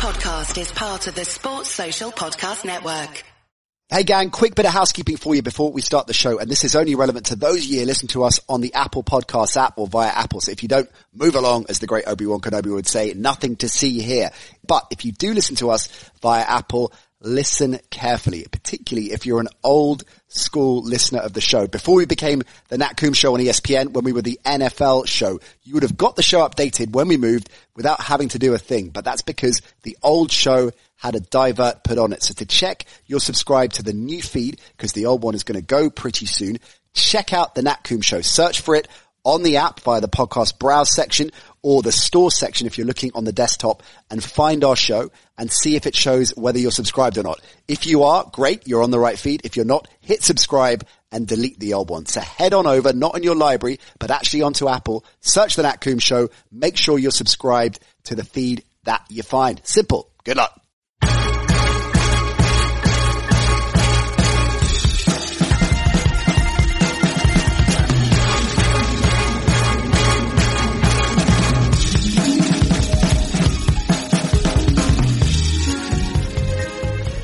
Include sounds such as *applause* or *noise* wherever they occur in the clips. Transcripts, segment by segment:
podcast is part of the Sports Social Podcast Network. Hey gang, quick bit of housekeeping for you before we start the show. And this is only relevant to those of you listen to us on the Apple Podcasts app or via Apple. So if you don't move along, as the great Obi-Wan Kenobi would say, nothing to see here. But if you do listen to us via Apple, listen carefully, particularly if you're an old school listener of the show. Before we became the Nat Coombs show on ESPN, when we were the NFL show, you would have got the show updated when we moved without having to do a thing. But that's because the old show had a divert put on it. So to check, you're subscribed to the new feed because the old one is going to go pretty soon. Check out the Nat Coombs show. Search for it on the app via the podcast browse section or the store section if you're looking on the desktop and find our show and see if it shows whether you're subscribed or not. If you are, great, you're on the right feed. If you're not, hit subscribe and delete the old one. So head on over, not in your library, but actually onto Apple, search the Nat Coombs show, make sure you're subscribed to the feed that you find. Simple. Good luck.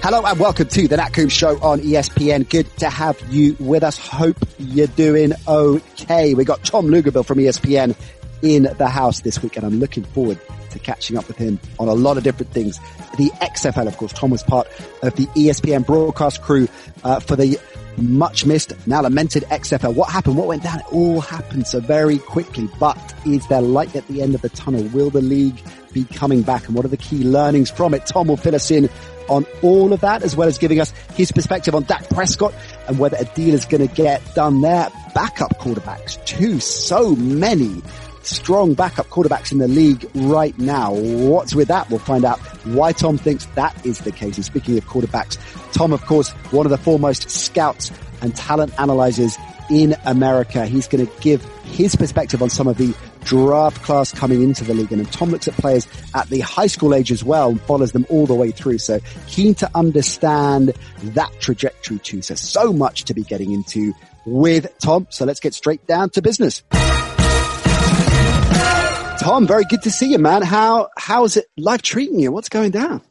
Hello and welcome to the Nat Coombs Show on ESPN. Good to have you with us. Hope you're doing okay. We got Tom Luginbill from ESPN in the house this week and I'm looking forward to catching up with him on a lot of different things. The XFL, of course, Tom was part of the ESPN broadcast crew uh, for the much missed, now lamented XFL. What happened? What went down? It all happened so very quickly, but is there light at the end of the tunnel? Will the league be coming back? And what are the key learnings from it? Tom will fill us in on all of that, as well as giving us his perspective on Dak Prescott and whether a deal is going to get done there. Backup quarterbacks too. So many strong backup quarterbacks in the league right now. What's with that? We'll find out why Tom thinks that is the case. And speaking of quarterbacks, Tom, of course, one of the foremost scouts and talent analyzers in America. He's going to give his perspective on some of the draft class coming into the league. And Tom looks at players at the high school age as well and follows them all the way through. So keen to understand that trajectory too. So, so much to be getting into with Tom. So let's get straight down to business. Tom, very good to see you, man. How, how's it life treating you? What's going down?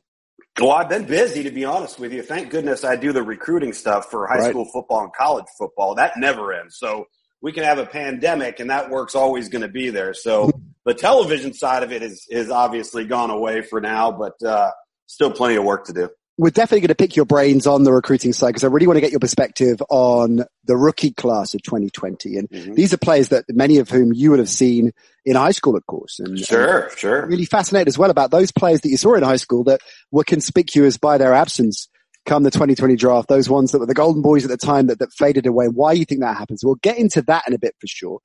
Well, I've been busy to be honest with you. Thank goodness I do the recruiting stuff for high right. school football and college football. That never ends. So we can have a pandemic and that work's always going to be there. So the television side of it is, is obviously gone away for now, but, uh, still plenty of work to do we're definitely going to pick your brains on the recruiting side because I really want to get your perspective on the rookie class of 2020. And mm-hmm. these are players that many of whom you would have seen in high school, of course. And sure, and sure. Really fascinated as well about those players that you saw in high school that were conspicuous by their absence come the 2020 draft, those ones that were the golden boys at the time that, that faded away. Why you think that happens? We'll get into that in a bit for sure.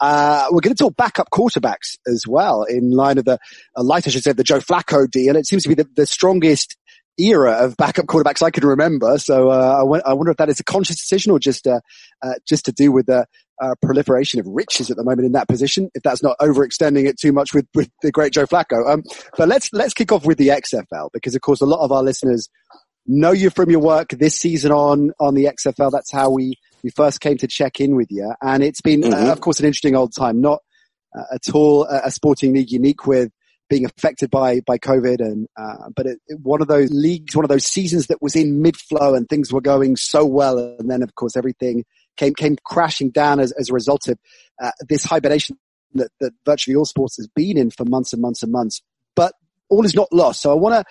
Uh, we're going to talk backup quarterbacks as well in line of the, uh, light, I should say, the Joe Flacco deal. And it seems to be the, the strongest era of backup quarterbacks I can remember. So uh, I, wonder if that is a conscious decision or just uh, uh, just to do with the uh, proliferation of riches at the moment in that position. If that's not overextending it too much with, with the great Joe Flacco. Um, but let's let's kick off with the XFL because of course a lot of our listeners know you from your work this season on on the XFL. That's how we we first came to check in with you, and it's been uh, mm-hmm. of course an interesting old time. Not uh, at all a sporting league unique with being affected by by COVID, and uh, but it, it, one of those leagues, one of those seasons that was in mid flow and things were going so well, and then of course everything came came crashing down as, as a result of uh, this hibernation that, that virtually all sports has been in for months and months and months. But all is not lost. So I want to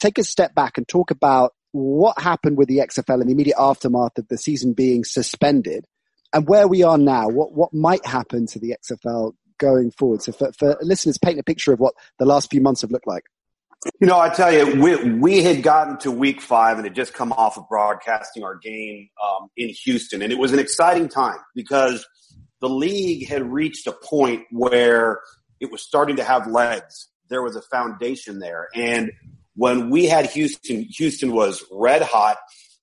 take a step back and talk about what happened with the XFL in the immediate aftermath of the season being suspended and where we are now. What what might happen to the XFL going forward? So for, for listeners, paint a picture of what the last few months have looked like. You know, I tell you, we, we had gotten to week five and had just come off of broadcasting our game um, in Houston. And it was an exciting time because the league had reached a point where it was starting to have legs. There was a foundation there. And when we had Houston, Houston was red hot.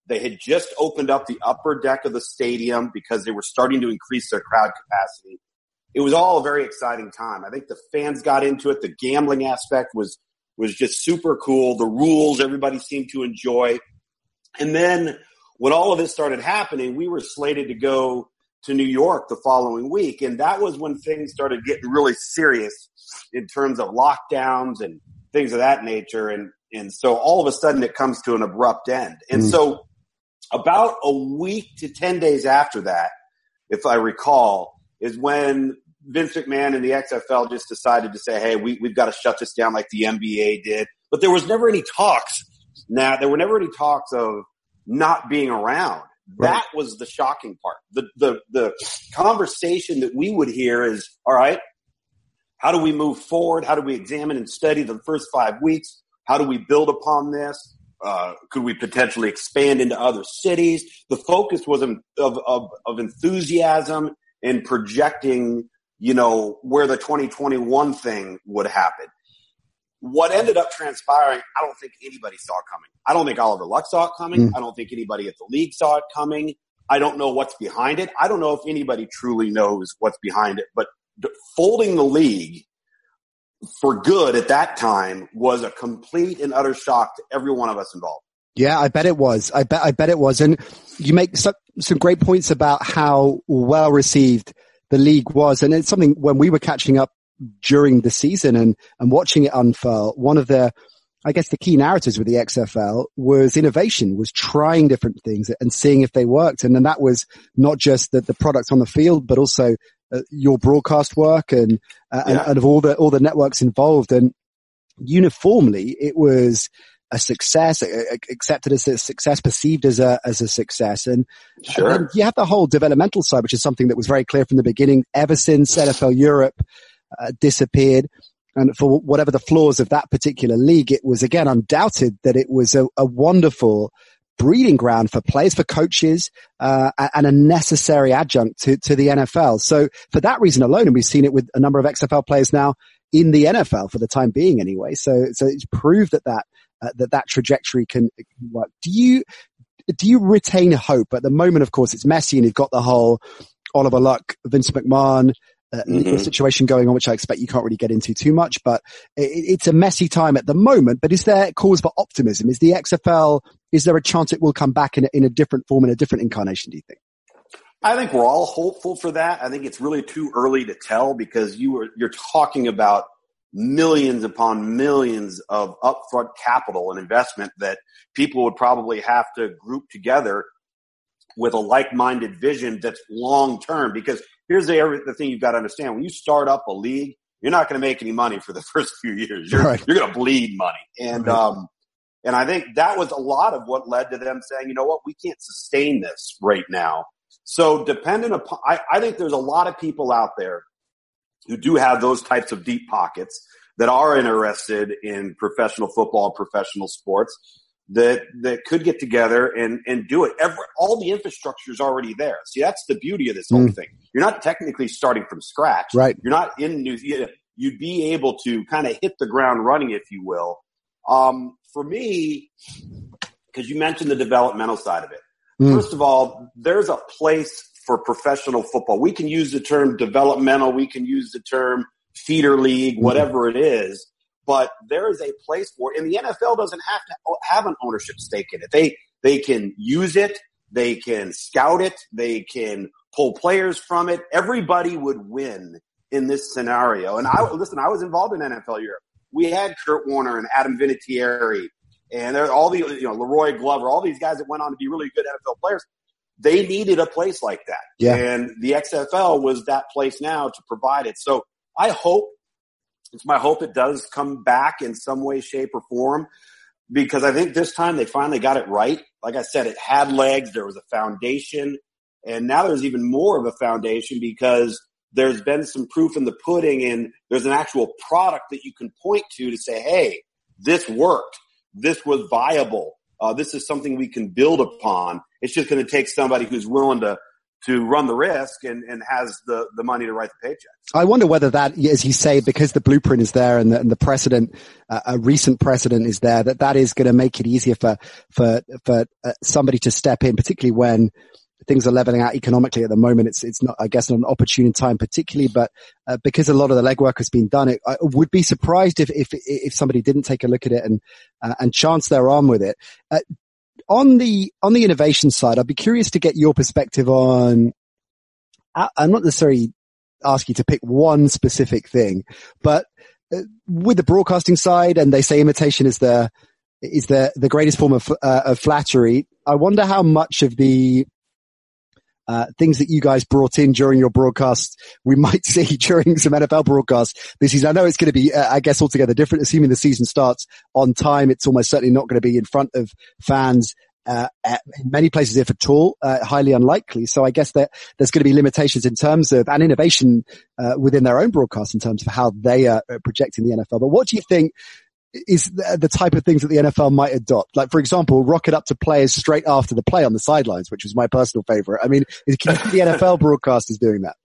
They had just opened up the upper deck of the stadium because they were starting to increase their crowd capacity it was all a very exciting time. I think the fans got into it. The gambling aspect was was just super cool. The rules everybody seemed to enjoy. And then when all of this started happening, we were slated to go to New York the following week. And that was when things started getting really serious in terms of lockdowns and things of that nature. And, and so all of a sudden it comes to an abrupt end. And mm. so about a week to 10 days after that, if I recall, is when Vince McMahon and the XFL just decided to say, hey, we, we've got to shut this down like the NBA did. But there was never any talks. Now, there were never any talks of not being around. Right. That was the shocking part. The, the, the conversation that we would hear is, all right, how do we move forward? How do we examine and study the first five weeks? How do we build upon this? Uh, could we potentially expand into other cities? The focus was of, of, of enthusiasm and projecting, you know, where the 2021 thing would happen. What ended up transpiring, I don't think anybody saw coming. I don't think Oliver Luck saw it coming. Mm. I don't think anybody at the league saw it coming. I don't know what's behind it. I don't know if anybody truly knows what's behind it, but folding the league for good at that time was a complete and utter shock to every one of us involved. Yeah, I bet it was. I bet, I bet it was. And you make some, some great points about how well received the league was. And it's something when we were catching up during the season and, and watching it unfurl, one of the, I guess the key narratives with the XFL was innovation, was trying different things and seeing if they worked. And then that was not just the, the products on the field, but also your broadcast work and, uh, yeah. and, and of all the all the networks involved. And uniformly, it was a success, accepted as a success, perceived as a as a success. And, sure. and you have the whole developmental side, which is something that was very clear from the beginning. Ever since NFL Europe uh, disappeared, and for whatever the flaws of that particular league, it was again undoubted that it was a, a wonderful breeding ground for players, for coaches, uh, and a necessary adjunct to, to the NFL. So for that reason alone, and we've seen it with a number of XFL players now in the NFL for the time being anyway. So, so it's proved that that, uh, that that trajectory can work. Do you, do you retain hope at the moment? Of course, it's messy and you've got the whole Oliver Luck, Vince McMahon, uh, mm-hmm. situation going on, which I expect you can't really get into too much, but it, it's a messy time at the moment. But is there cause for optimism? Is the XFL, is there a chance it will come back in a, in a different form, in a different incarnation, do you think? I think we're all hopeful for that. I think it's really too early to tell because you are, you're talking about millions upon millions of upfront capital and investment that people would probably have to group together with a like-minded vision that's long term because here's the, the thing you've got to understand. When you start up a league, you're not going to make any money for the *laughs* first few years. You're, right. you're going to bleed money. And, right. um, and I think that was a lot of what led to them saying, you know what, we can't sustain this right now. So dependent upon, I, I think there's a lot of people out there who do have those types of deep pockets that are interested in professional football, professional sports that that could get together and and do it. Every, all the infrastructure is already there. See, that's the beauty of this whole mm. thing. You're not technically starting from scratch. Right. You're not in New. You'd be able to kind of hit the ground running, if you will. Um, for me, because you mentioned the developmental side of it. Mm. First of all, there's a place for professional football. We can use the term developmental. We can use the term feeder league, mm. whatever mm. it is but there is a place for it. And the NFL doesn't have to have an ownership stake in it. They, they can use it. They can scout it. They can pull players from it. Everybody would win in this scenario. And I, listen, I was involved in NFL Europe. We had Kurt Warner and Adam Vinatieri and there all the, you know, La'Roi Glover, all these guys that went on to be really good NFL players. They needed a place like that. Yeah. And the XFL was that place now to provide it. So I hope it's my hope it does come back in some way, shape, or form because I think this time they finally got it right. Like I said, it had legs. There was a foundation and now there's even more of a foundation because there's been some proof in the pudding and there's an actual product that you can point to to say, Hey, this worked. This was viable. Uh, this is something we can build upon. It's just going to take somebody who's willing to to run the risk and, and has the, the money to write the paychecks. I wonder whether that, as you say, because the blueprint is there and the, and the precedent, uh, a recent precedent is there, that that is going to make it easier for, for, for uh, somebody to step in, particularly when things are leveling out economically at the moment. It's, it's not, I guess, not an opportune time particularly, but uh, because a lot of the legwork has been done, it, I would be surprised if, if, if somebody didn't take a look at it and, uh, and chance their arm with it. Uh, on the on the innovation side, I'd be curious to get your perspective on. I'm not necessarily asking you to pick one specific thing, but with the broadcasting side, and they say imitation is the is the the greatest form of uh, of flattery. I wonder how much of the uh, things that you guys brought in during your broadcast we *laughs* might see during some NFL broadcasts this season. I know it's going to be, uh, I guess, altogether different. Assuming the season starts on time, it's almost certainly not going to be in front of fans. Uh, in many places, if at all, uh, highly unlikely. So I guess that there's going to be limitations in terms of and innovation uh, within their own broadcast in terms of how they are projecting the NFL. But what do you think is the type of things that the NFL might adopt. Like, for example, rock it up to players straight after the play on the sidelines, which was my personal favorite. I mean, can you see the *laughs* NFL broadcasters doing that?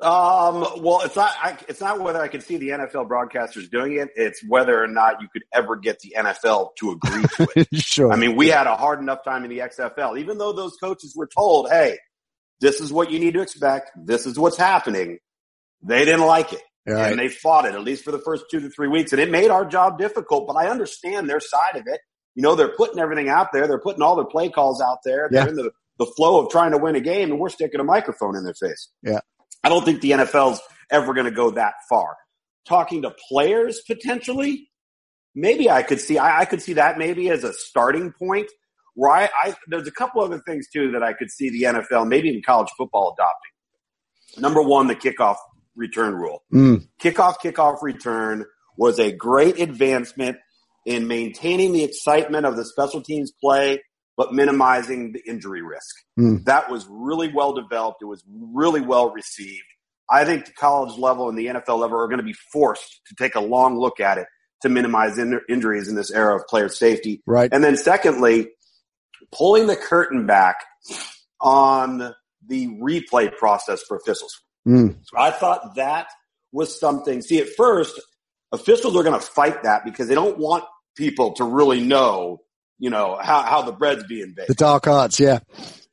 Um, well, it's not, I, it's not whether I can see the NFL broadcasters doing it. It's whether or not you could ever get the NFL to agree to it. *laughs* sure. I mean, we had a hard enough time in the XFL, even though those coaches were told, Hey, this is what you need to expect. This is what's happening. They didn't like it. Right. And they fought it at least for the first two to three weeks. And it made our job difficult, but I understand their side of it. You know, they're putting everything out there. They're putting all their play calls out there. They're in the, the flow of trying to win a game and we're sticking a microphone in their face. Yeah. I don't think the NFL's ever going to go that far. Talking to players potentially, maybe I could see, I, I could see that maybe as a starting point where I, I, there's a couple other things too that I could see the NFL, maybe even college football adopting. Number one, the kickoff return rule. Mm. Kickoff, kickoff return was a great advancement in maintaining the excitement of the special teams play, but minimizing the injury risk. Mm. That was really well developed. It was really well received. I think the college level and the NFL level are going to be forced to take a long look at it to minimize in- injuries in this era of player safety. Right. And then secondly, pulling the curtain back on the replay process for officials. Mm. So I thought that was something. See, at first, officials are going to fight that because they don't want people to really know, you know, how, how the bread's being baked. The dark arts, yeah.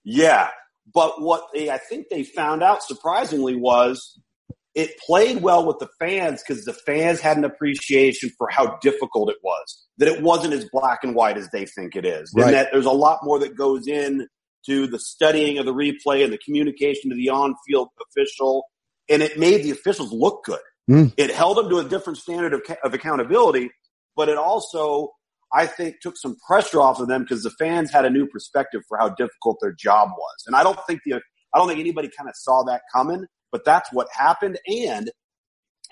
Yeah. But what they, I think they found out surprisingly was it played well with the fans because the fans had an appreciation for how difficult it was. That it wasn't as black and white as they think it is. Right. And that there's a lot more that goes in to the studying of the replay and the communication to the on-field official, and it made the officials look good. Mm. It held them to a different standard of, of accountability, but it also, I think, took some pressure off of them because the fans had a new perspective for how difficult their job was. And I don't think the, I don't think anybody kind of saw that coming, but that's what happened. And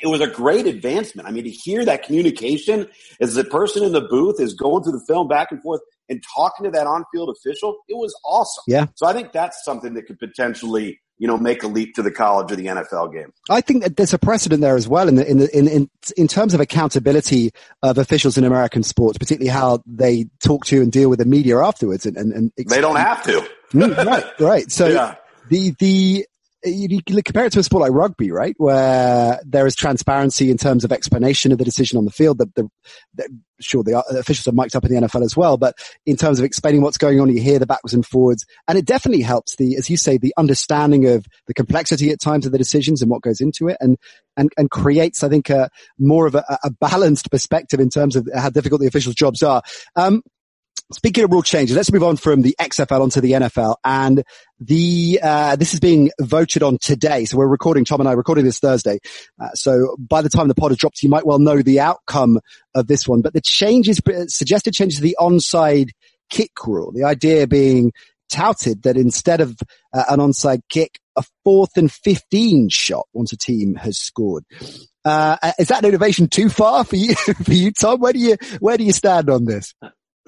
it was a great advancement. I mean, to hear that communication as the person in the booth is going through the film back and forth and talking to that on-field official, it was awesome. Yeah. So I think that's something that could potentially, you know, make a leap to the college or the NFL game. I think that there's a precedent there as well in the, in the, in, in, in terms of accountability of officials in American sports, particularly how they talk to and deal with the media afterwards and, and, and they don't have to. Mm, right, right. So *laughs* yeah. the, the, you, compare it to a sport like rugby, right, where there is transparency in terms of explanation of the decision on the field. The, the, the, sure, the officials are mic'd up in the NFL as well, but in terms of explaining what's going on, you hear the backwards and forwards, and it definitely helps the, as you say, the understanding of the complexity at times of the decisions and what goes into it, and and and creates, I think, a more of a, a balanced perspective in terms of how difficult the officials' jobs are. Um, Speaking of rule changes, let's move on from the XFL onto the NFL. And the uh, this is being voted on today. So we're recording, Tom and I, recording this Thursday. Uh, so by the time the pod is dropped, you might well know the outcome of this one. But the changes, suggested changes to the onside kick rule. The idea being touted that instead of uh, an onside kick, a fourth and 15 shot once a team has scored. Uh, is that innovation too far for you, *laughs* for you, Tom? Where do you, where do you stand on this?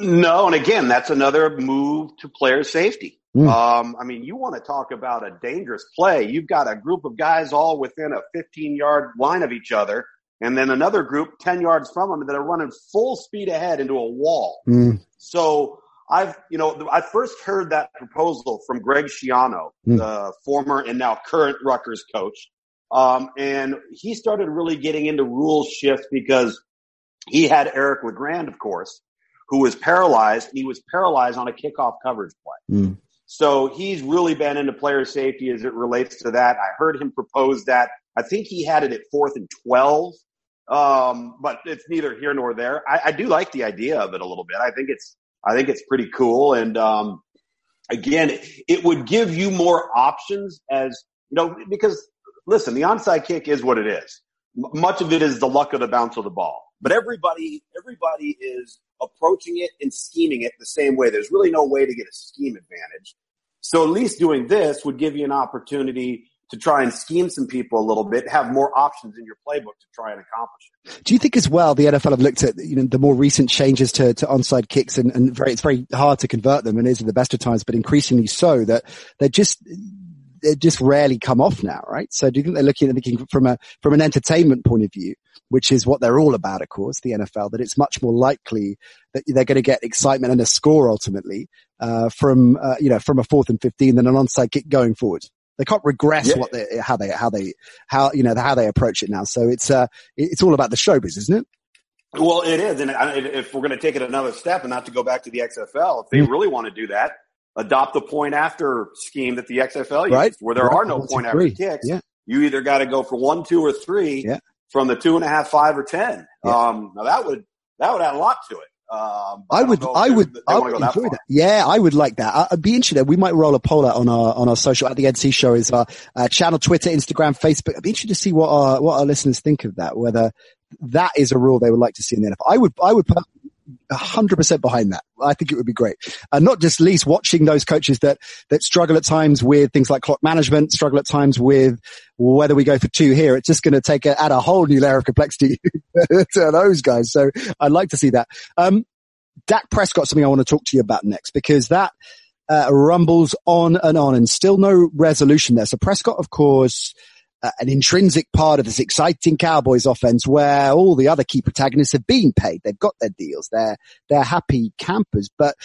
No, and again, that's another move to player safety. Mm. Um, I mean, you want to talk about a dangerous play. You've got a group of guys all within a 15 yard line of each other, and then another group 10 yards from them that are running full speed ahead into a wall. Mm. So I've, you know, I first heard that proposal from Greg Schiano, Mm. the former and now current Rutgers coach. Um, and he started really getting into rule shift because he had Eric LeGrand, of course, who was paralyzed. And he was paralyzed on a kickoff coverage play. Mm. So he's really been into player safety as it relates to that. I heard him propose that. I think he had it at fourth and 12. Um, but it's neither here nor there. I, I do like the idea of it a little bit. I think it's, I think it's pretty cool. And, um, again, it, it would give you more options as, you know, because listen, the onside kick is what it is. much of it is the luck of the bounce of the ball. But everybody, everybody is approaching it and scheming it the same way. There's really no way to get a scheme advantage. So at least doing this would give you an opportunity to try and scheme some people a little bit, have more options in your playbook to try and accomplish it. Do you think as well the NFL have looked at you know the more recent changes to, to onside kicks and, and very, it's very hard to convert them and is at the best of times, but increasingly so that they're just they just rarely come off now, right? So do you think they're looking at thinking from a from an entertainment point of view, which is what they're all about, of course, the NFL, that it's much more likely that they're going to get excitement and a score ultimately uh, from uh, you know from a fourth and fifteen than an onside kick going forward. They can't regress yeah. what they how they how they how you know how they approach it now. So it's uh it's all about the showbiz, isn't it? Well, it is, and if we're going to take it another step, and not to go back to the XFL, if they mm. really want to do that, adopt the point after scheme that the XFL uses, right. where there right. are no point after kicks. Yeah. You either got to go for one, two, or three yeah. From the two and a half, five, or ten. Yeah. Um, now that would that would add a lot to it. Um, I, would, I would, I would enjoy that, that, Yeah, I would like that. I'd be interested. We might roll a poll out on our on our social at the NC show is our uh, channel, Twitter, Instagram, Facebook. I'd be interested to see what our what our listeners think of that. Whether that is a rule they would like to see in the NFL. I would, I would put hundred percent behind that. I think it would be great. And not just least watching those coaches that, that struggle at times with things like clock management, struggle at times with whether we go for two here. It's just going to take a, add a whole new layer of complexity *laughs* to those guys. So I'd like to see that. Um, Dak Prescott, something I want to talk to you about next because that, uh, rumbles on and on and still no resolution there. So Prescott, of course, an intrinsic part of this exciting Cowboys offense where all the other key protagonists have been paid. They've got their deals. They're, they're happy campers, but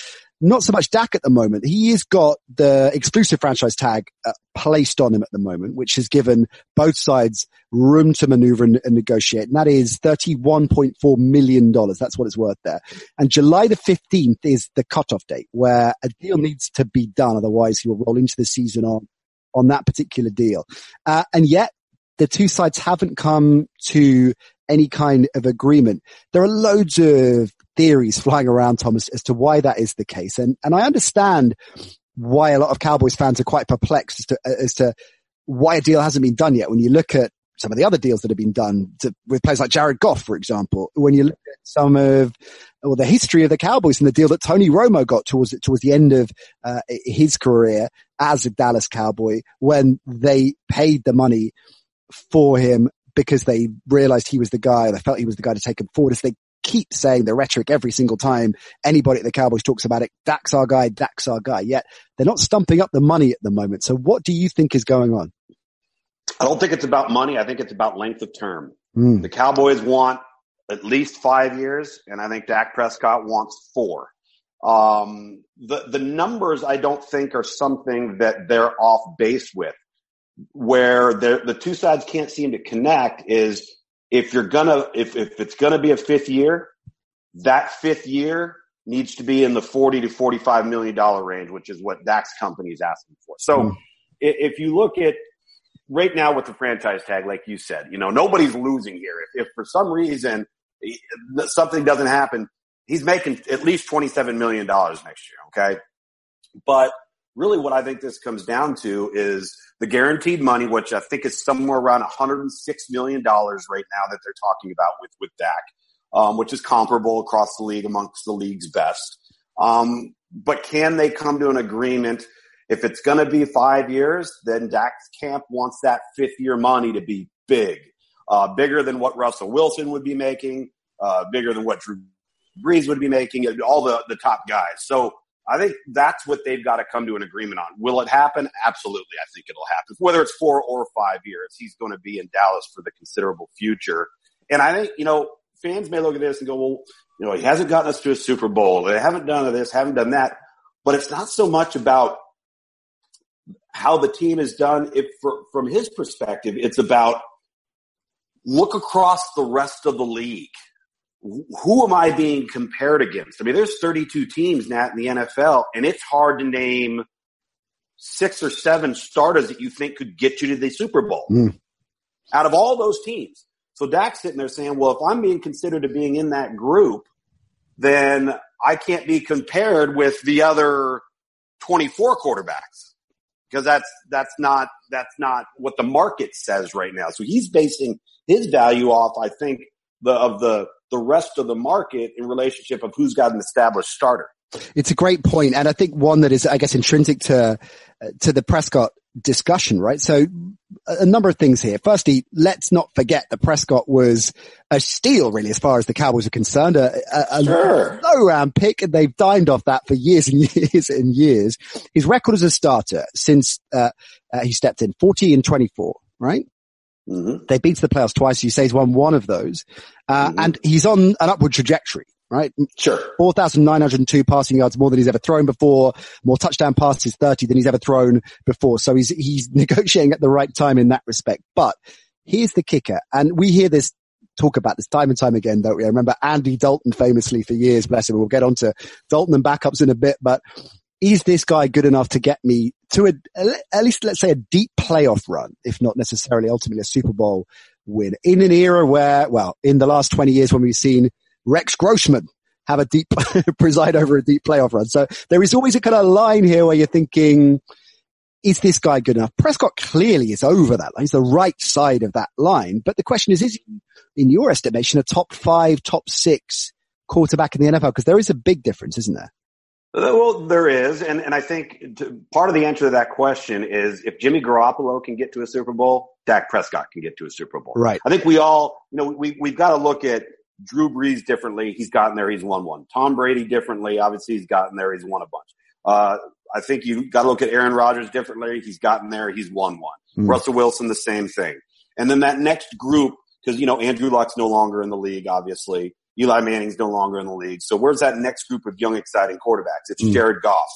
not so much Dak at the moment. He has got the exclusive franchise tag uh, placed on him at the moment, which has given both sides room to maneuver and, and negotiate. And that is $31.4 million. That's what it's worth there. And July the 15th is the cutoff date where a deal needs to be done. Otherwise he will roll into the season on on that particular deal. Uh, and yet the two sides haven't come to any kind of agreement. There are loads of theories *laughs* flying around, Thomas, as to why that is the case. And, and I understand why a lot of Cowboys fans are quite perplexed as to, as to why a deal hasn't been done yet. When you look at some of the other deals that have been done to, with players like Jared Goff, for example, when you look at some of or the history of the Cowboys and the deal that Tony Romo got towards towards the end of uh, his career as a Dallas Cowboy, when they paid the money for him because they realized he was the guy, they felt he was the guy to take him forward. As they keep saying the rhetoric every single time anybody at the Cowboys talks about it, Dak's our guy, Dak's our guy. Yet they're not stumping up the money at the moment. So what do you think is going on? I don't think it's about money. I think it's about length of term. Mm. The Cowboys want at least five years, and I think Dak Prescott wants four. Um, the the numbers I don't think are something that they're off base with. Where the two sides can't seem to connect is if you're gonna if if it's gonna be a fifth year, that fifth year needs to be in the forty to forty five million dollar range, which is what Dak's company is asking for. So mm. if you look at right now with the franchise tag, like you said, you know, nobody's losing here. If, if for some reason something doesn't happen, he's making at least $27 million next year. Okay. But really what I think this comes down to is the guaranteed money, which I think is somewhere around $106 million right now that they're talking about with, with Dak, um, which is comparable across the league amongst the league's best. Um, but can they come to an agreement if it's going to be five years, then Dak's camp wants that fifth year money to be big, uh, bigger than what Russell Wilson would be making, uh, bigger than what Drew Brees would be making, it all the, the top guys. So I think that's what they've got to come to an agreement on. Will it happen? Absolutely. I think it'll happen. Whether it's four or five years, he's going to be in Dallas for the considerable future. And I think, you know, fans may look at this and go, well, you know, he hasn't gotten us to a Super Bowl. They haven't done this, haven't done that. But it's not so much about how the team is done. If for, from his perspective, it's about look across the rest of the league. Who am I being compared against? I mean, there's 32 teams now in the NFL, and it's hard to name six or seven starters that you think could get you to the Super Bowl mm. out of all those teams. So Dak's sitting there saying, well, if I'm being considered to being in that group, then I can't be compared with the other 24 quarterbacks. because that's that's not that's not what the market says right now. So he's basing his value off, I think, the of the the rest of the market in relationship of who's got an established starter. It's a great point, and I think one that is, I guess, intrinsic to to the Prescott discussion, right? So a number of things here. Firstly, let's not forget that Prescott was a steal, really, as far as the Cowboys are concerned. A, a, a Sure. low round pick, and they've dined off that for years and *laughs* years and years. His record as a starter since uh, uh, he stepped in, 40 and 24, right? Hmm They beat the playoffs twice. You say he's won one of those, uh, Mhm. and he's on an upward trajectory, right? Sure. 4,902 passing yards, more than he's ever thrown before, more touchdown passes, 30 than he's ever thrown before. So he's, he's *laughs* negotiating at the right time in that respect. But here's the kicker. And we hear this talk about this time and time again, don't we? I remember Andy Dalton famously for years, bless him. We'll get on to Dalton and backups in a bit, but is this guy good enough to get me to a, at least let's say a deep playoff run, if not necessarily ultimately a Super Bowl win in an era where, well, in the last 20 years when we've seen Rex Grossman have a deep, *laughs* preside over a deep playoff run. So there is always a kind of line here where you're thinking, is this guy good enough? Prescott clearly is over that line. He's the right side of that line. But the question is, is he, in your estimation, a top five, top six quarterback in the NFL? Because there is a big difference, isn't there? Well, there is, and and I think to, part of the answer to that question is if Jimmy Garoppolo can get to a Super Bowl, Dak Prescott can get to a Super Bowl. Right. I think we all, you know, we we've got to look at Drew Brees differently. He's gotten there. He's won one. Tom Brady differently. Obviously, he's gotten there. He's won a bunch. Uh, I think you got to look at Aaron Rodgers differently. He's gotten there. He's won one. Mm. Russell Wilson, the same thing. And then that next group, because you know Andrew Luck's no longer in the league. Obviously, Eli Manning's no longer in the league. So where's that next group of young, exciting quarterbacks? It's Mm. Jared Goff.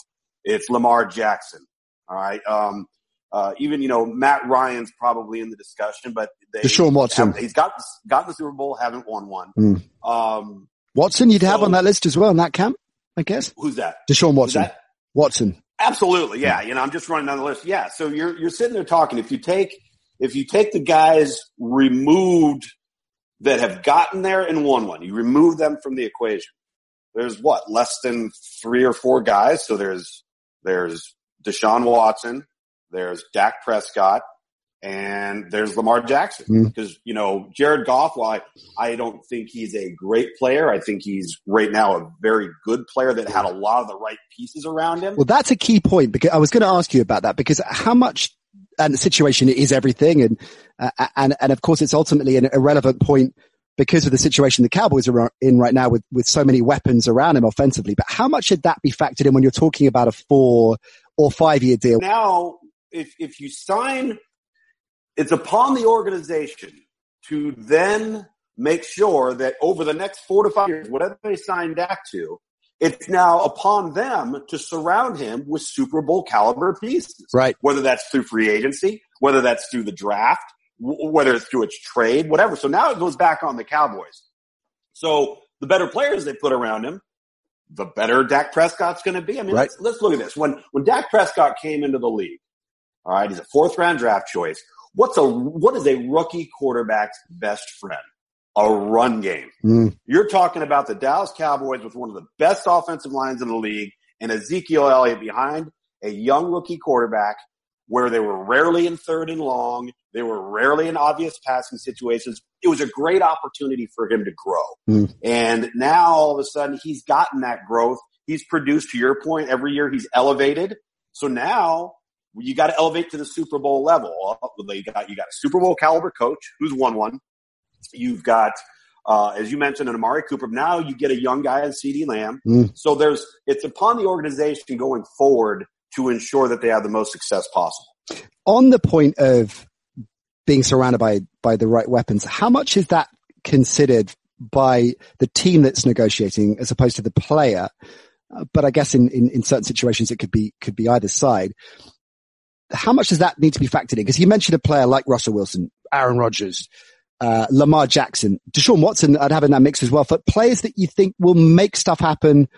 It's Lamar Jackson. All right. Um, uh, even you know Matt Ryan's probably in the discussion, but they, Deshaun Watson. have- he's got got the Super Bowl, haven't won one. Mm. Um, Watson, you'd have on that list as well in that camp, I guess. who's that? Deshaun Watson. that? Watson. Absolutely, yeah. You know, I'm just running down the list. Yeah. So you're you're sitting there talking. If you take if you take the guys removed that have gotten there and won one, you remove them from the equation. There's what less than three or four guys. So there's there's Deshaun Watson, there's Dak Prescott, and there's Lamar Jackson. Mm. Because you know Jared Goff, while I, I don't think he's a great player, I think he's right now a very good player that had a lot of the right pieces around him. Well, that's a key point because I was going to ask you about that because how much and the situation is everything and uh, and and of course it's ultimately an irrelevant point because of the situation the Cowboys are in right now with with so many weapons around him offensively. But how much should that be factored in when you're talking about a four or five year deal? now if if you sign it's upon the organization to then make sure that over the next four to five years whatever they sign Dak to it's now upon them to surround him with Super Bowl caliber pieces Right. whether that's through free agency whether that's through the draft w- whether it's through its trade whatever so now it goes back on the Cowboys so the better players they put around him the better Dak Prescott's going to be. I mean, Right. let's, let's look at this. When when Dak Prescott came into the league, all right, he's a fourth round draft choice. What's a what is a rookie quarterback's best friend? A run game. Mm. You're talking about the Dallas Cowboys with one of the best offensive lines in the league and Ezekiel Elliott behind a young rookie quarterback where they were rarely in third and long. They were rarely in obvious passing situations. It was a great opportunity for him to grow. Mm. And now all of a sudden he's gotten that growth. He's produced to your point every year he's elevated. So now you got to elevate to the Super Bowl level. You got, you got a Super Bowl caliber coach who's won one. You've got, uh, as you mentioned, an Amari Cooper. Now you get a young guy in CeeDee Lamb. Mm. So there's, it's upon the organization going forward to ensure that they have the most success possible. On the point of being surrounded by by the right weapons, how much is that considered by the team that's negotiating as opposed to the player? Uh, but I guess in, in, in certain situations it could be could be either side. How much does that need to be factored in? Because you mentioned a player like Russell Wilson, Aaron Rodgers, uh, Lamar Jackson, Deshaun Watson. I'd have in that mix as well. For players that you think will make stuff happen,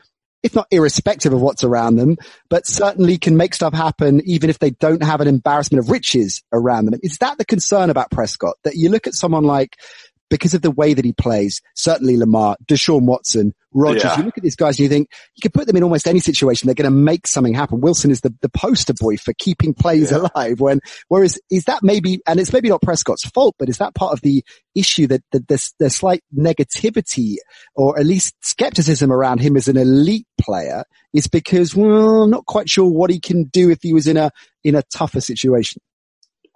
if not irrespective of what's around them, but certainly can make stuff happen even if they don't have an embarrassment of riches around them. Is that the concern about Prescott? That you look at someone like because of the way that he plays. Certainly Lamar, Deshaun Watson, Rodgers, Yeah. You look at these guys and you think you could put them in almost any situation. They're going to make something happen. Wilson is the, the poster boy for keeping plays Yeah. alive. When, whereas is that maybe, and it's maybe not Prescott's fault, but is that part of the issue that, that there's, there's slight negativity or at least skepticism around him as an elite player is because, well, I'm not quite sure what he can do if he was in a, in a tougher situation.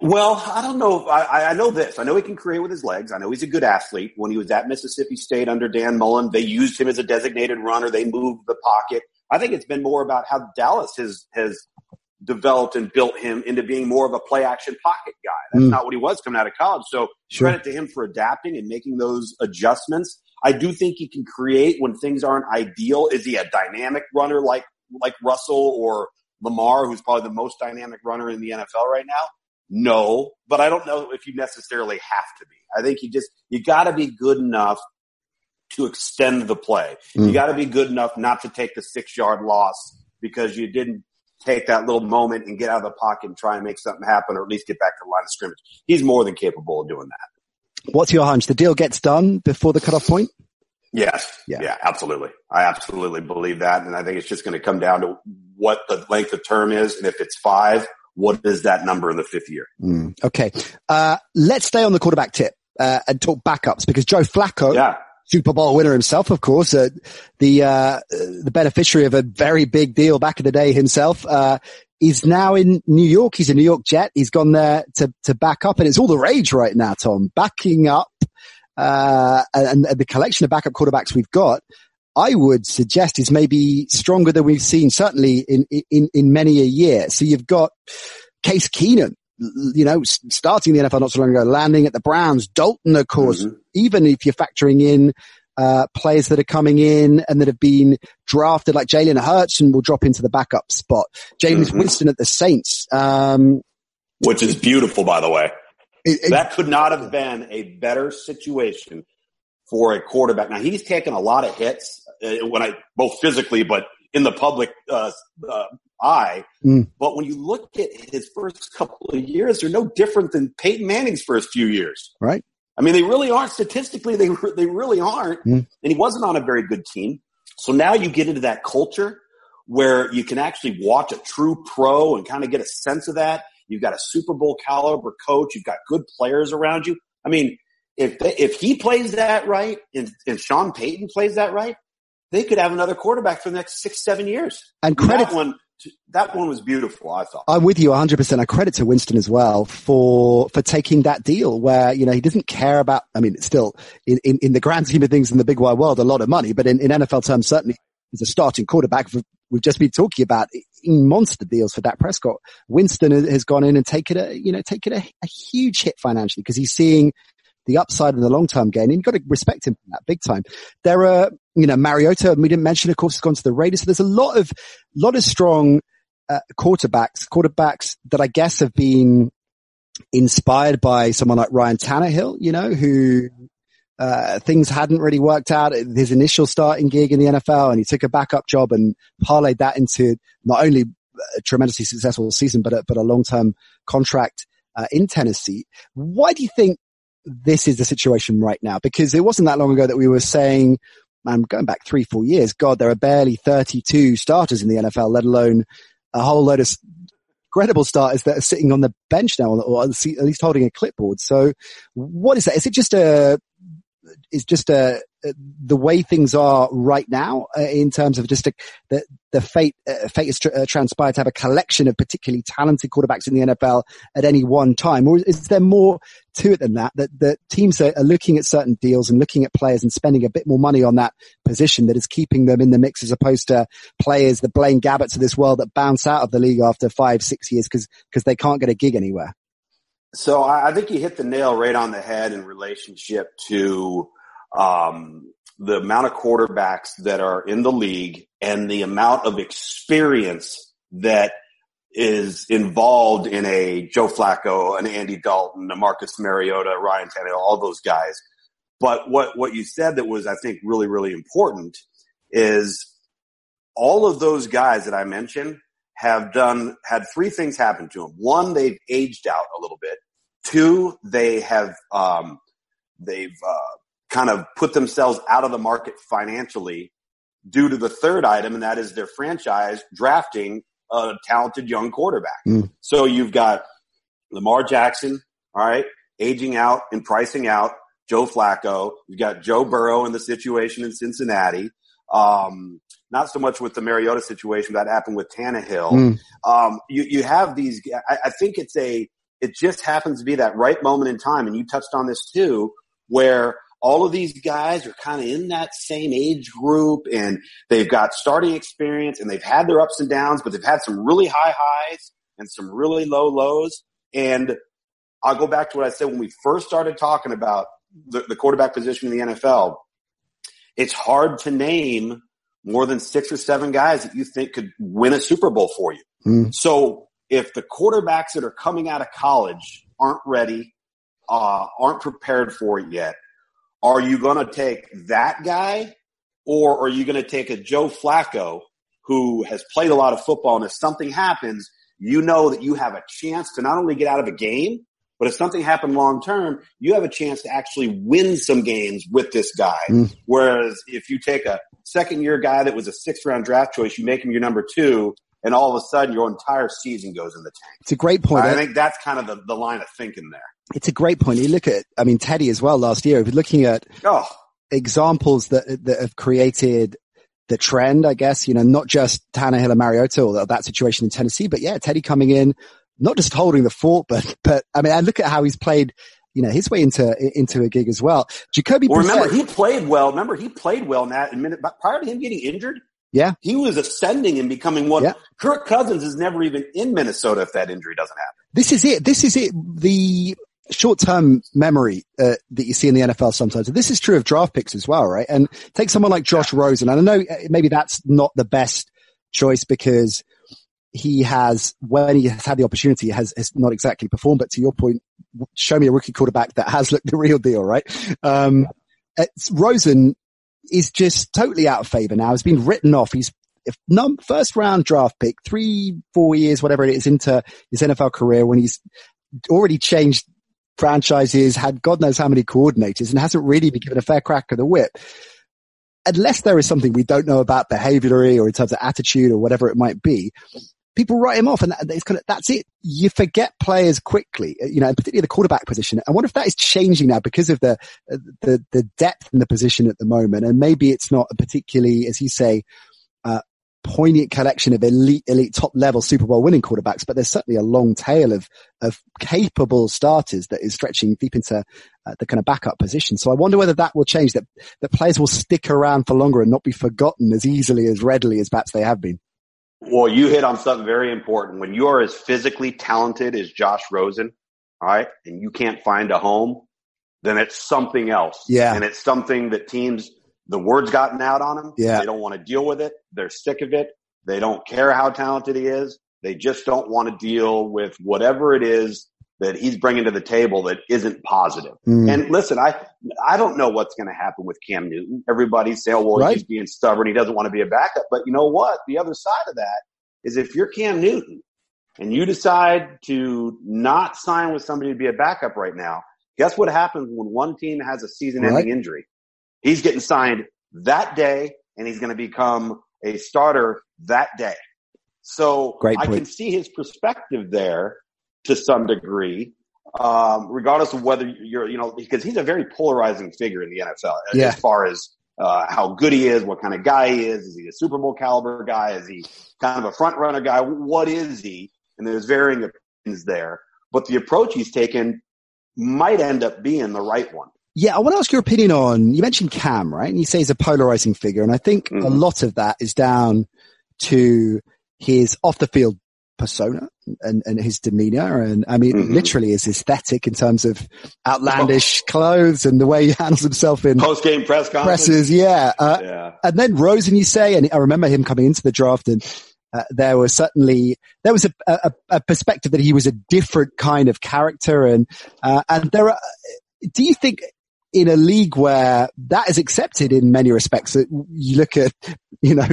Well, I don't know. I, I know this. I know he can create with his legs. I know he's a good athlete. When he was at Mississippi State under Dan Mullen, they used him as a designated runner. They moved the pocket. I think it's been more about how Dallas has has developed and built him into being more of a play action pocket guy. That's Mm. not what he was coming out of college. So Sure. credit to him for adapting and making those adjustments. I do think he can create when things aren't ideal. Is he a dynamic runner like like Russell or Lamar, who's probably the most dynamic runner in the NFL right now? No, but I don't know if you necessarily have to be. I think you just you got to be good enough to extend the play. Mm. You got to be good enough not to take the six yard loss because you didn't take that little moment and get out of the pocket and try and make something happen or at least get back to the line of scrimmage. He's more than capable of doing that. What's your hunch? The deal gets done before the cutoff point? Yes. Yeah. Yeah. absolutely. I absolutely believe that. And I think it's just going to come down to what the length of term is. And if it's five, what is that number in the fifth year? Mm, okay. Uh, let's stay on the quarterback tip, uh, and talk backups because Joe Flacco, Yeah. Super Bowl winner himself, of course, uh, the, uh, the beneficiary of a very big deal back in the day himself, uh, is now in New York. He's a New York Jet. He's gone there to, to back up and it's all the rage right now, Tom, backing up, uh, and, and the collection of backup quarterbacks we've got. I would suggest is maybe stronger than we've seen, certainly in, in, in many a year. So you've got Case Keenum, you know, starting the NFL not so long ago, landing at the Browns, Dalton, of course, Mhm. even if you're factoring in, uh, players that are coming in and that have been drafted like Jalen Hurts and will drop into the backup spot. Jameis Mhm. Winston at the Saints. Um, Which is beautiful, by the way. it- it- That could not have been a better situation for a quarterback. Now he's taken a lot of hits when I both physically, but in the public uh, uh, eye. Mm. But when you look at his first couple of years, they're no different than Peyton Manning's first few years. Right. I mean, they really aren't statistically. They they really aren't. Mm. And he wasn't on a very good team. So now you get into that culture where you can actually watch a true pro and kind of get a sense of that. You've got a Super Bowl caliber coach. You've got good players around you. I mean, if they, if he plays that right and, and Sean Payton plays that right, they could have another quarterback for the next six, seven years. and credit that one, that one was beautiful. I thought. I'm with you 100%. I credit to Winston as well for, for taking that deal where, you know, he doesn't care about, I mean, it's still in, in, in the grand scheme of things in the big wide world, a lot of money, but in, in NFL terms, certainly as a starting quarterback, we've just been talking about monster deals for Dak Prescott. Winston has- has gone in and taken a, you know, taken a, a huge hit financially because he's seeing the upside in the long-term gain and you've got to respect him for that big time. There are, you know, Mariota, we didn't mention, of course, has gone to the Raiders. So there's a lot of, lot of strong, uh, quarterbacks, quarterbacks that I guess have been inspired by someone like Ryan Tannehill, you know, who, uh, things hadn't really worked out his initial starting gig in the NFL and he took a backup job and parlayed that into not only a tremendously successful season, but a, but a long-term contract, uh, in Tennessee. Why do you think this is the situation right now? Because it wasn't that long ago that we were saying, I'm going back three, four years, God, there are barely 32 starters in the NFL, let alone a whole load of incredible starters that are sitting on the bench now, or at least holding a clipboard. So, what is that? Is it just a is just a, the way things are right now uh, in terms of just a, the the fate uh, fate has tr- uh, transpired to have a collection of particularly talented quarterbacks in the NFL at any one time, or is there more to it than that? That that teams are, are looking at certain deals and looking at players and spending a bit more money on that position that is keeping them in the mix, as opposed to players, the Blaine Gabberts of this world that bounce out of the league after five, six years because because they can't get a gig anywhere. So I I think you hit the nail right on the head in relationship to um, the amount of quarterbacks that are in the league and the amount of experience that is involved in a Joe Flacco, an Andy Dalton, a Marcus Mariota, Ryan Tannehill, all those guys. But what, what you said that was, I think, really, really important is all of those guys that I mentioned have done, had three things happen to them. One, they've aged out a little bit. Two, they have, um, they've uh, kind of put themselves out of the market financially due to the third item, and that is their franchise drafting a talented young quarterback. Mm. So you've got Lamar Jackson, all right, aging out and pricing out Joe Flacco. You've got Joe Burrow in the situation in Cincinnati. Um, not so much with the Mariota situation that happened with Tannehill. Mm. Um, you, you have these, I, I think it's a, it just happens to be that right moment in time. And you touched on this too, where all of these guys are kind of in that same age group and they've got starting experience and they've had their ups and downs, but they've had some really high highs and some really low lows. And I'll go back to what I said when we first started talking about the, the quarterback position in the NFL. It's hard to name more than six or seven guys that you think could win a Super Bowl for you. Mm. So if the quarterbacks that are coming out of college aren't ready, uh, aren't prepared for it yet, are you going to take that guy or are you going to take a Joe Flacco who has played a lot of football and if something happens, you know that you have a chance to not only get out of a game, but if something happened long term, you have a chance to actually win some games with this guy. Mm. Whereas if you take a second year guy that was a sixth round draft choice, you make him your number two, and all of a sudden your entire season goes in the tank. It's a great point. I think that's kind of the, the line of thinking there. It's a great point. You look at, I mean, Teddy as well last year. If you're looking at Oh, examples that that have created the trend, I guess, you know, not just Tannehill and Mariota or that situation in Tennessee, but yeah, Teddy coming in, not just holding the fort, but, but I mean, I look at how he's played, you know, his way into, into a gig as well. Jacoby well, Brissett, remember he played well. Remember he played well in that in minute, but prior to him getting injured, Yeah. he was ascending and becoming one. Yeah. Kirk Cousins is never even in Minnesota if that injury doesn't happen. this is it. This is it. The short-term memory uh, that you see in the NFL sometimes. And this is true of draft picks as well, right? And take someone like Josh Rosen. And I know uh, maybe that's not the best choice because he has, when he has had the opportunity, has, has not exactly performed. But to your point, show me a rookie quarterback that has looked the real deal, right? Um, it's, Rosen is just totally out of favor now. He's been written off. He's if num- first round draft pick, three, four years, whatever it is into his NFL career when he's already changed franchises, had God knows how many coordinators and hasn't really been given a fair crack of the whip. Unless there is something we don't know about behaviorally or in terms of attitude or whatever it might be, people write him off and that, it's kind of, that's it. You forget players quickly, you know, particularly the quarterback position. I wonder if that is changing now because of the, the, the depth in the position at the moment. And maybe it's not a particularly, as you say, uh, poignant collection of elite, elite top level Super Bowl winning quarterbacks, but there's certainly a long tail of, of capable starters that is stretching deep into uh, the kind of backup position. So I wonder whether that will change, that, that players will stick around for longer and not be forgotten as easily, as readily as perhaps they have been. Well, you hit on something very important. When you are as physically talented as Josh Rosen, all right, and you can't find a home, then it's something else. Yeah. And it's something that teams, the word's gotten out on him. Yeah. They don't want to deal with it. They're sick of it. They don't care how talented he is. They just don't want to deal with whatever it is that he's bringing to the table that isn't positive. Mm. And listen, I I don't know what's going to happen with Cam Newton. Everybody's saying, "Well, Right. he's being stubborn. He doesn't want to be a backup." But you know what? The other side of that is if you're Cam Newton and you decide to not sign with somebody to be a backup right now, guess what happens when one team has a season-ending Right. injury? He's getting signed that day, and he's going to become a starter that day. So Great I point. can see his perspective there to some degree, um, regardless of whether you're, you know, because he's a very polarizing figure in the NFL Yeah. as far as uh, how good he is, what kind of guy he is. Is he a Super Bowl caliber guy? Is he kind of a front runner guy? What is he? And there's varying opinions there, but the approach he's taken might end up being the right one. Yeah, I want to ask your opinion on, you mentioned Cam, right? And you say he's a polarizing figure. And I think a Mhm. lot of that is down to his off the field persona and, and his demeanor. And I mean, Mhm. literally his aesthetic in terms of outlandish *laughs* clothes and the way he handles himself in Post game press conference. presses. Yeah. Uh, Yeah. and then Rosen, you say, and I remember him coming into the draft and uh, there was certainly, there was a, a, a perspective that he was a different kind of character. And, uh, and there are, do you think in a league where that is accepted in many respects, that you look at, you know,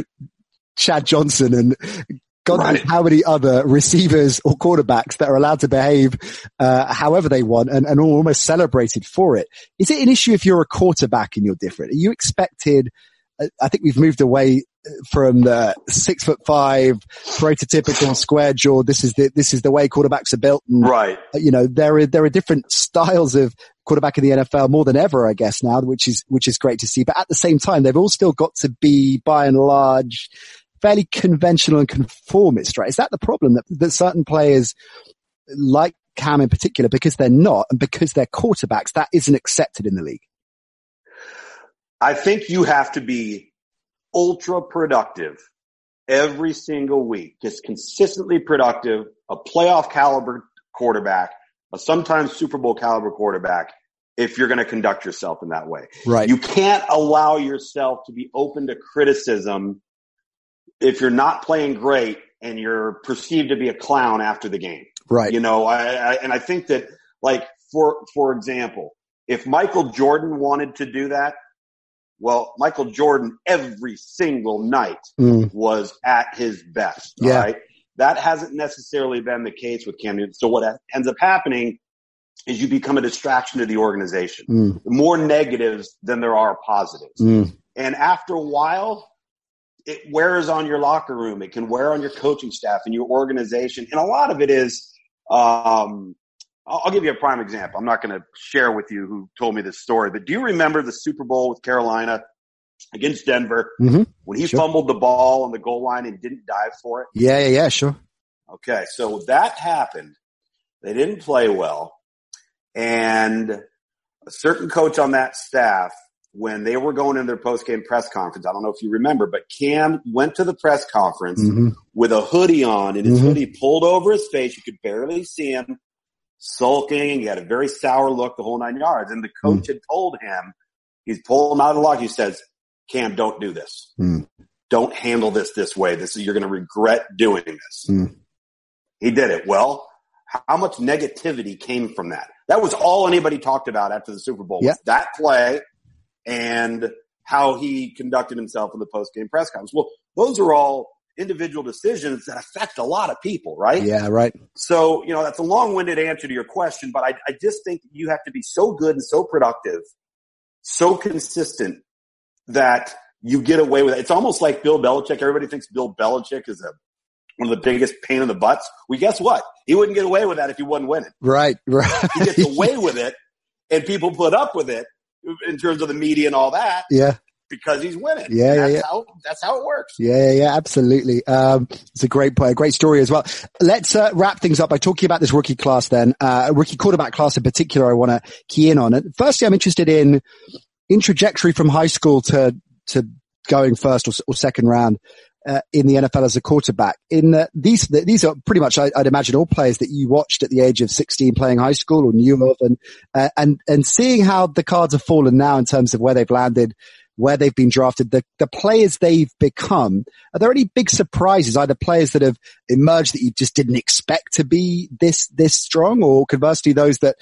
Chad Johnson and God knows Right. how many other receivers or quarterbacks that are allowed to behave uh, however they want and, and are almost celebrated for it. Is it an issue if you're a quarterback and you're different? Are you expected? uh, I think we've moved away uh, from the six foot five prototypical square jaw. This is the this is the way quarterbacks are built, and Right. uh, you know there are there are different styles of quarterback in the NFL more than ever, I guess now, which is which is great to see. But at the same time, they've all still got to be by and large fairly conventional and conformist, right? Is that the problem that, that certain players like Cam in particular, because they're not and because they're quarterbacks, that isn't accepted in the league? I think you have to be ultra productive every single week, just consistently productive, a playoff caliber quarterback, a sometimes Super Bowl caliber quarterback, if you're going to conduct yourself in that way. Right. You can't allow yourself to be open to criticism if you're not playing great and you're perceived to be a clown after the game. right. You know, I, I and I think that like for for example, if Michael Jordan wanted to do that, well, Michael Jordan every single night Mm, was at his best. Yeah. Right. That hasn't necessarily been the case with Cam Newton. So what ends up happening is you become a distraction to the organization. mm, More negatives than there are positives. mm. And after a while, it wears on your locker room. It can wear on your coaching staff and your organization. And a lot of it is, um, I'll, give you a prime example. I'm not going to share with you who told me this story, but do you remember the Super Bowl with Carolina against Denver Mhm. when he Sure. fumbled the ball on the goal line and didn't dive for it? Yeah, yeah, yeah, sure. Okay, so that happened. They didn't play well. And a certain coach on that staff, when they were going in their post-game press conference, I don't know if you remember, but Cam went to the press conference hmm with a hoodie on and his Mhm. hoodie pulled over his face. You could barely see him sulking. He had a very sour look the whole nine yards. And the coach had told him, he's pulling him out of the lock. He says, Cam, don't do this. Mm. Don't handle this this way. This is, you're going to regret doing this. Mm. He did it. Well, how much negativity came from that? That was all anybody talked about after the Super Bowl. was That play and how he conducted himself in the post-game press conference. Well, those are all individual decisions that affect a lot of people, right? Yeah, right. So, you know, that's a long-winded answer to your question, but I, I just think you have to be so good and so productive, so consistent that you get away with it. It's almost like Bill Belichick. Everybody thinks Bill Belichick is a, one of the biggest pain in the butts. Well, guess what? He wouldn't get away with that if he wasn't winning. Right, *laughs* right. He gets away with it and people put up with it in terms of the media and all that yeah, because he's winning. Yeah, yeah, that's yeah. How, that's how it works. yeah, yeah, yeah, absolutely. Um, it's a great, a great story as well. Let's uh, wrap things up by talking about this rookie class then, uh, rookie quarterback class in particular. I want to key in on it. Firstly, I'm interested in in trajectory from high school to to going first or, or second round. Uh, in the NFL as a quarterback, in uh, these these are pretty much, I, I'd imagine, all players that you watched at the age of 16 playing high school or knew of, and uh, and and seeing how the cards have fallen now in terms of where they've landed, where they've been drafted, the the players they've become. Are there any big surprises, either players that have emerged that you just didn't expect to be this this strong, or conversely those that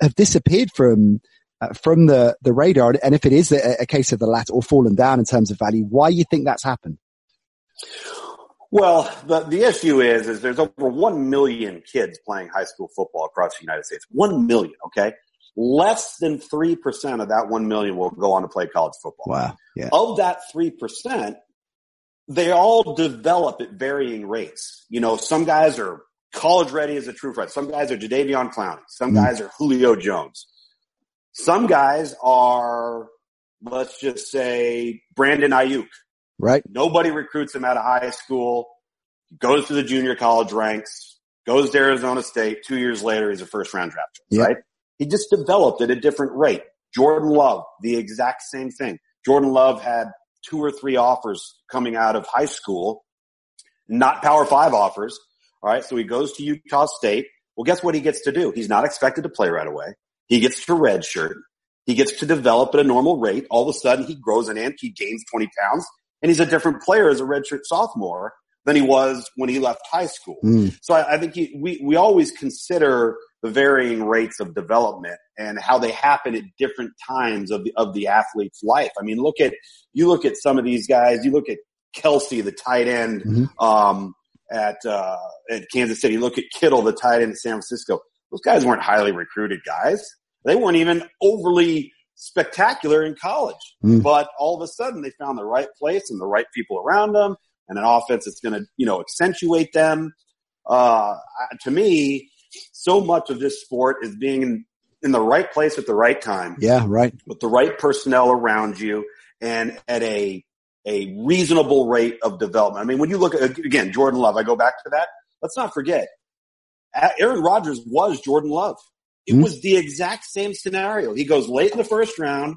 have disappeared from uh, from the the radar? And if it is a, a case of the latter or fallen down in terms of value, why do you think that's happened? Well, the, the issue is, is there's over 1 million kids playing high school football across the United States. 1 million, okay? Less than 3% of that 1 million will go on to play college football. Wow. Yeah. Of that 3%, they all develop at varying rates. You know, some guys are college ready as a true freshman. Some guys are Jadeveon Clowney. Some Mm. guys are Julio Jones. Some guys are, let's just say, Brandon Aiyuk. Right. Nobody recruits him out of high school, goes to the junior college ranks, goes to Arizona State. Two years later, he's a first round draft choice, Yeah. right? He just developed at a different rate. Jordan Love, the exact same thing. Jordan Love had two or three offers coming out of high school, not power five offers. All right. So he goes to Utah State. Well, guess what he gets to do? He's not expected to play right away. He gets to redshirt. He gets to develop at a normal rate. All of a sudden he grows an inch. He gains 20 pounds and he's a different player as a redshirt sophomore than he was when he left high school. Mm. So I, I think he, we, we always consider the varying rates of development and how they happen at different times of the, of the athlete's life. I mean, look at, you look at some of these guys, you look at Kelce, the tight end, Mhm. um, at uh, at Kansas City. Look at Kittle, the tight end in San Francisco. Those guys weren't highly recruited guys. They weren't even overly spectacular in college. Mm. But all of a sudden, they found the right place and the right people around them, and an offense that's going to you know accentuate them. Uh, to me, so much of this sport is being in, in the right place at the right time. Yeah, right. With the right personnel around you, and at a a reasonable rate of development. I mean, when you look at, again, Jordan Love, I go back to that. Let's not forget, Aaron Rodgers was Jordan Love. It mm-hmm. was the exact same scenario. He goes late in the first round.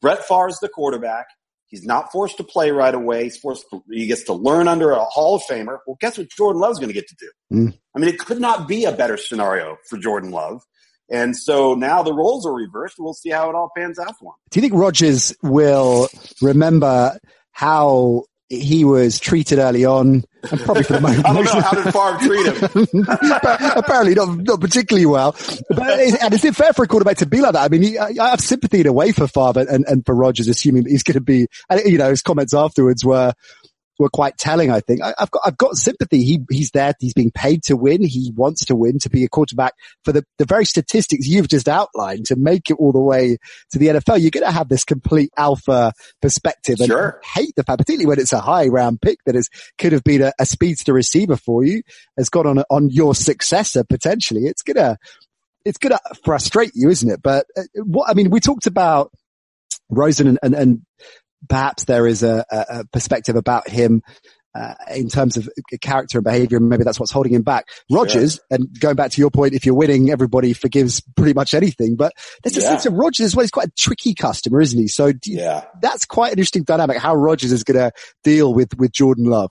Brett Favre's the quarterback. He's not forced to play right away. He's forced to, he gets to learn under a Hall of Famer. Well, guess what Jordan Love's going to get to do? Mm. I mean, it could not be a better scenario for Jordan Love. And so now the roles are reversed. We'll see how it all pans out for him. Do you think Rodgers will remember how he was treated early on, and probably for the *laughs* most. I don't know how did Favre *laughs* treat him. *laughs* Apparently, not not particularly well. But is, and is it fair for a quarterback to be like that? I mean, he, I have sympathy in a way for Favre and, and for Rodgers, assuming that he's going to be. And you know, his comments afterwards were were quite telling. I think I, have got I've got sympathy. He he's there. He's being paid to win. He wants to win to be a quarterback for the the very statistics you've just outlined to make it all the way to the NFL. You're going to have this complete alpha perspective and sure. hate the fact, particularly when it's a high round pick that is could have been a, a speedster receiver for you, has got on on your successor potentially. It's gonna it's gonna frustrate you, isn't it? But uh, what I mean, we talked about Rosen and, and, and perhaps there is a, a perspective about him uh, in terms of character and behavior, and maybe that's what's holding him back. Rodgers, sure. and going back to your point, if you're winning, everybody forgives pretty much anything. But there's a yeah. sense of Rodgers as well. He's quite a tricky customer, isn't he? So you, yeah. that's quite an interesting dynamic. How Rodgers is going to deal with with Jordan Love.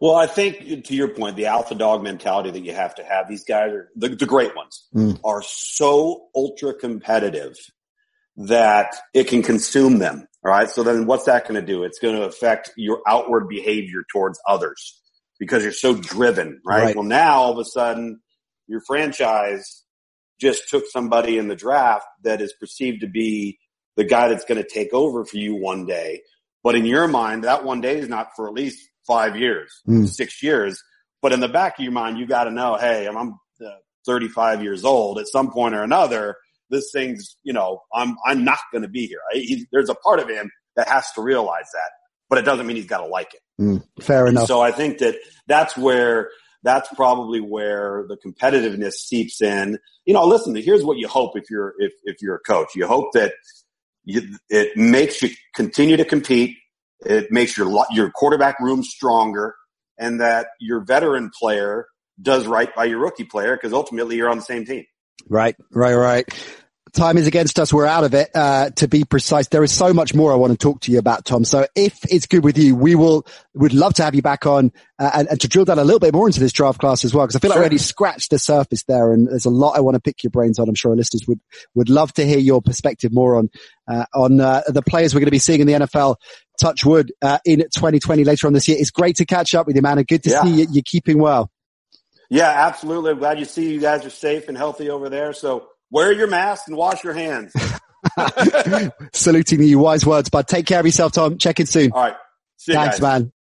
Well, I think to your point, the alpha dog mentality that you have to have. These guys are the, the great ones mm. are so ultra competitive that it can consume them. All right. So then what's that going to do? It's going to affect your outward behavior towards others because you're so driven, right? right? Well, now all of a sudden your franchise just took somebody in the draft that is perceived to be the guy that's going to take over for you one day. But in your mind, that one day is not for at least five years, mm. six years. But in the back of your mind, you got to know, hey, I'm 35 years old at some point or another this thing's, you know, I'm, I'm not going to be here. He, there's a part of him that has to realize that, but it doesn't mean he's got to like it. Mm, fair enough. So I think that that's where, that's probably where the competitiveness seeps in. You know, listen, here's what you hope if you're, if, if you're a coach. You hope that you, it makes you continue to compete. It makes your, your quarterback room stronger and that your veteran player does right by your rookie player because ultimately you're on the same team. Right, right, right. Time is against us. We're out of it. Uh, to be precise, there is so much more I want to talk to you about, Tom. So if it's good with you, we will, would love to have you back on uh, and, and, to drill down a little bit more into this draft class as well. Cause I feel sure. like we already scratched the surface there and there's a lot I want to pick your brains on. I'm sure our listeners would, would love to hear your perspective more on, uh, on, uh, the players we're going to be seeing in the NFL. Touch wood, uh, in 2020 later on this year. It's great to catch up with you, man. And good to yeah. see you. You're keeping well. Yeah, absolutely. I'm glad you see you guys are safe and healthy over there. So wear your mask and wash your hands. *laughs* Saluting you, wise words, bud. take care of yourself, Tom. Check in soon. All right. Thanks, guys. man.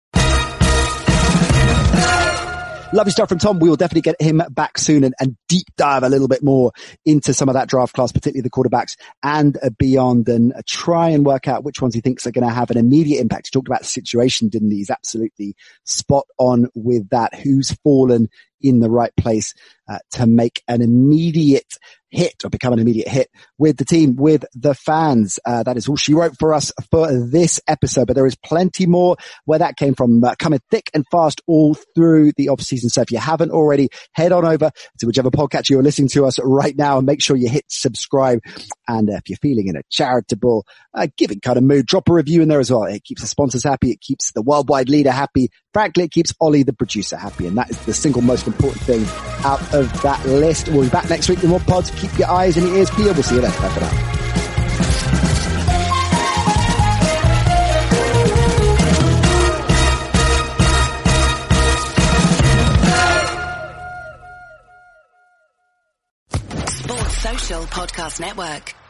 Lovely stuff from Tom. We will definitely get him back soon and, and, deep dive a little bit more into some of that draft class, particularly the quarterbacks and beyond and try and work out which ones he thinks are going to have an immediate impact. He talked about the situation, didn't he? He's absolutely spot on with that. Who's fallen in the right place uh, to make an immediate hit or become an immediate hit with the team, with the fans. Uh, that is all she wrote for us for this episode, but there is plenty more where that came from uh, coming thick and fast all through the off season. So if you haven't already, head on over to whichever podcast you're listening to us right now and make sure you hit subscribe. And uh, if you're feeling in a charitable, uh, giving kind of mood, drop a review in there as well. It keeps the sponsors happy. It keeps the worldwide leader happy. Frankly, it keeps Ollie, the producer, happy. And that is the single most important thing out of that list. We'll be back next week with more pods keep your eyes and your ears peeled. We'll see you for now. Sports Social Podcast Network.